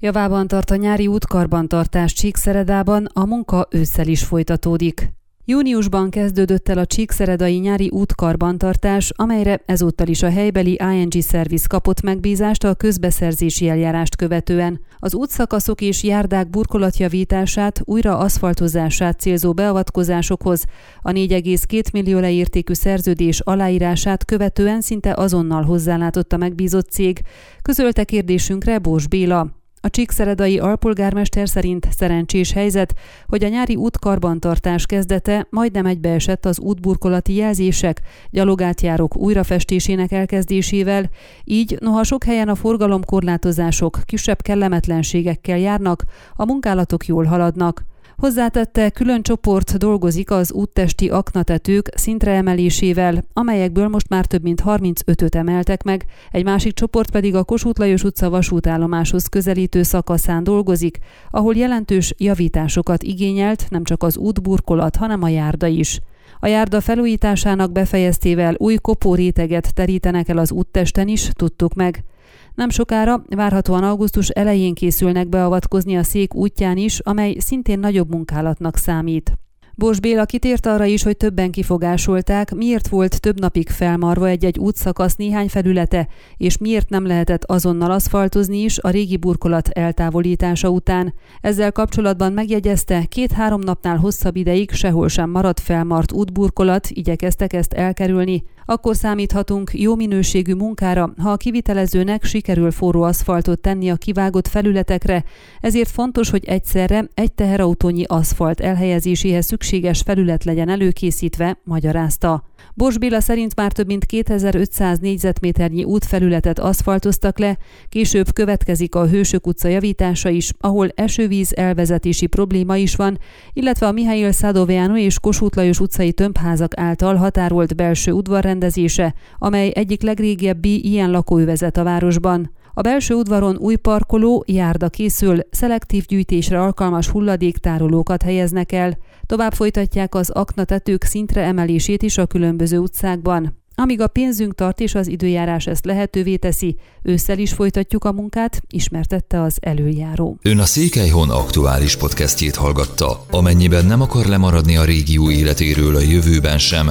Javában tart a nyári útkarbantartás Csíkszeredában, a munka ősszel is folytatódik. Júniusban kezdődött el a Csíkszeredai nyári útkarbantartás, amelyre ezúttal is a helybeli ING Service kapott megbízást a közbeszerzési eljárást követően. Az útszakaszok és járdák burkolatjavítását, újra aszfaltozását célzó beavatkozásokhoz, a 4,2 millió leértékű szerződés aláírását követően szinte azonnal hozzálátott a megbízott cég, közölte kérdésünkre Bós Béla, a Csíkszeredai alpolgármester szerint szerencsés helyzet, hogy a nyári útkarbantartás kezdete majdnem egybeesett az útburkolati jelzések, gyalogátjárok újrafestésének elkezdésével, így noha sok helyen a forgalomkorlátozások kisebb kellemetlenségekkel járnak, a munkálatok jól haladnak. Hozzátette, külön csoport dolgozik az úttesti aknatetők szintre emelésével, amelyekből most már több mint 35-öt emeltek meg, egy másik csoport pedig a Kossuth Lajos utca vasútállomáshoz közelítő szakaszán dolgozik, ahol jelentős javításokat igényelt nem csak az útburkolat, hanem a járda is. A járda felújításának befejeztével új kopóréteget terítenek el az úttesten is, tudtuk meg. Nem sokára, várhatóan augusztus elején készülnek beavatkozni a szék útján is, amely szintén nagyobb munkálatnak számít. Bors Béla kitért arra is, hogy többen kifogásolták, miért volt több napig felmarva egy-egy útszakasz néhány felülete, és miért nem lehetett azonnal aszfaltozni is a régi burkolat eltávolítása után. Ezzel kapcsolatban megjegyezte, két-három napnál hosszabb ideig sehol sem maradt felmart útburkolat, igyekeztek ezt elkerülni. Akkor számíthatunk jó minőségű munkára, ha a kivitelezőnek sikerül forró aszfaltot tenni a kivágott felületekre, ezért fontos, hogy egyszerre egy teherautónyi aszfalt elhelyezéséhez szükséges felület legyen előkészítve, magyarázta. Bors Béla szerint már több mint 2500 négyzetméternyi útfelületet aszfaltoztak le, később következik a Hősök utca javítása is, ahol esővíz elvezetési probléma is van, illetve a Mihály Szádoviano és Kossuth Lajos utcai tömbházak által határolt belső udvarrendezése, amely egyik legrégebbi ilyen lakóövezet a városban. A belső udvaron új parkoló, járda készül, szelektív gyűjtésre alkalmas hulladéktárolókat helyeznek el, tovább folytatják az aknatetők szintre emelését is a különböző utcákban. Amíg a pénzünk tart és az időjárás ezt lehetővé teszi, ősszel is folytatjuk a munkát, ismertette az előjáró. Ön a Székelyhon aktuális podcastjét hallgatta. Amennyiben nem akar lemaradni a régió életéről a jövőben sem,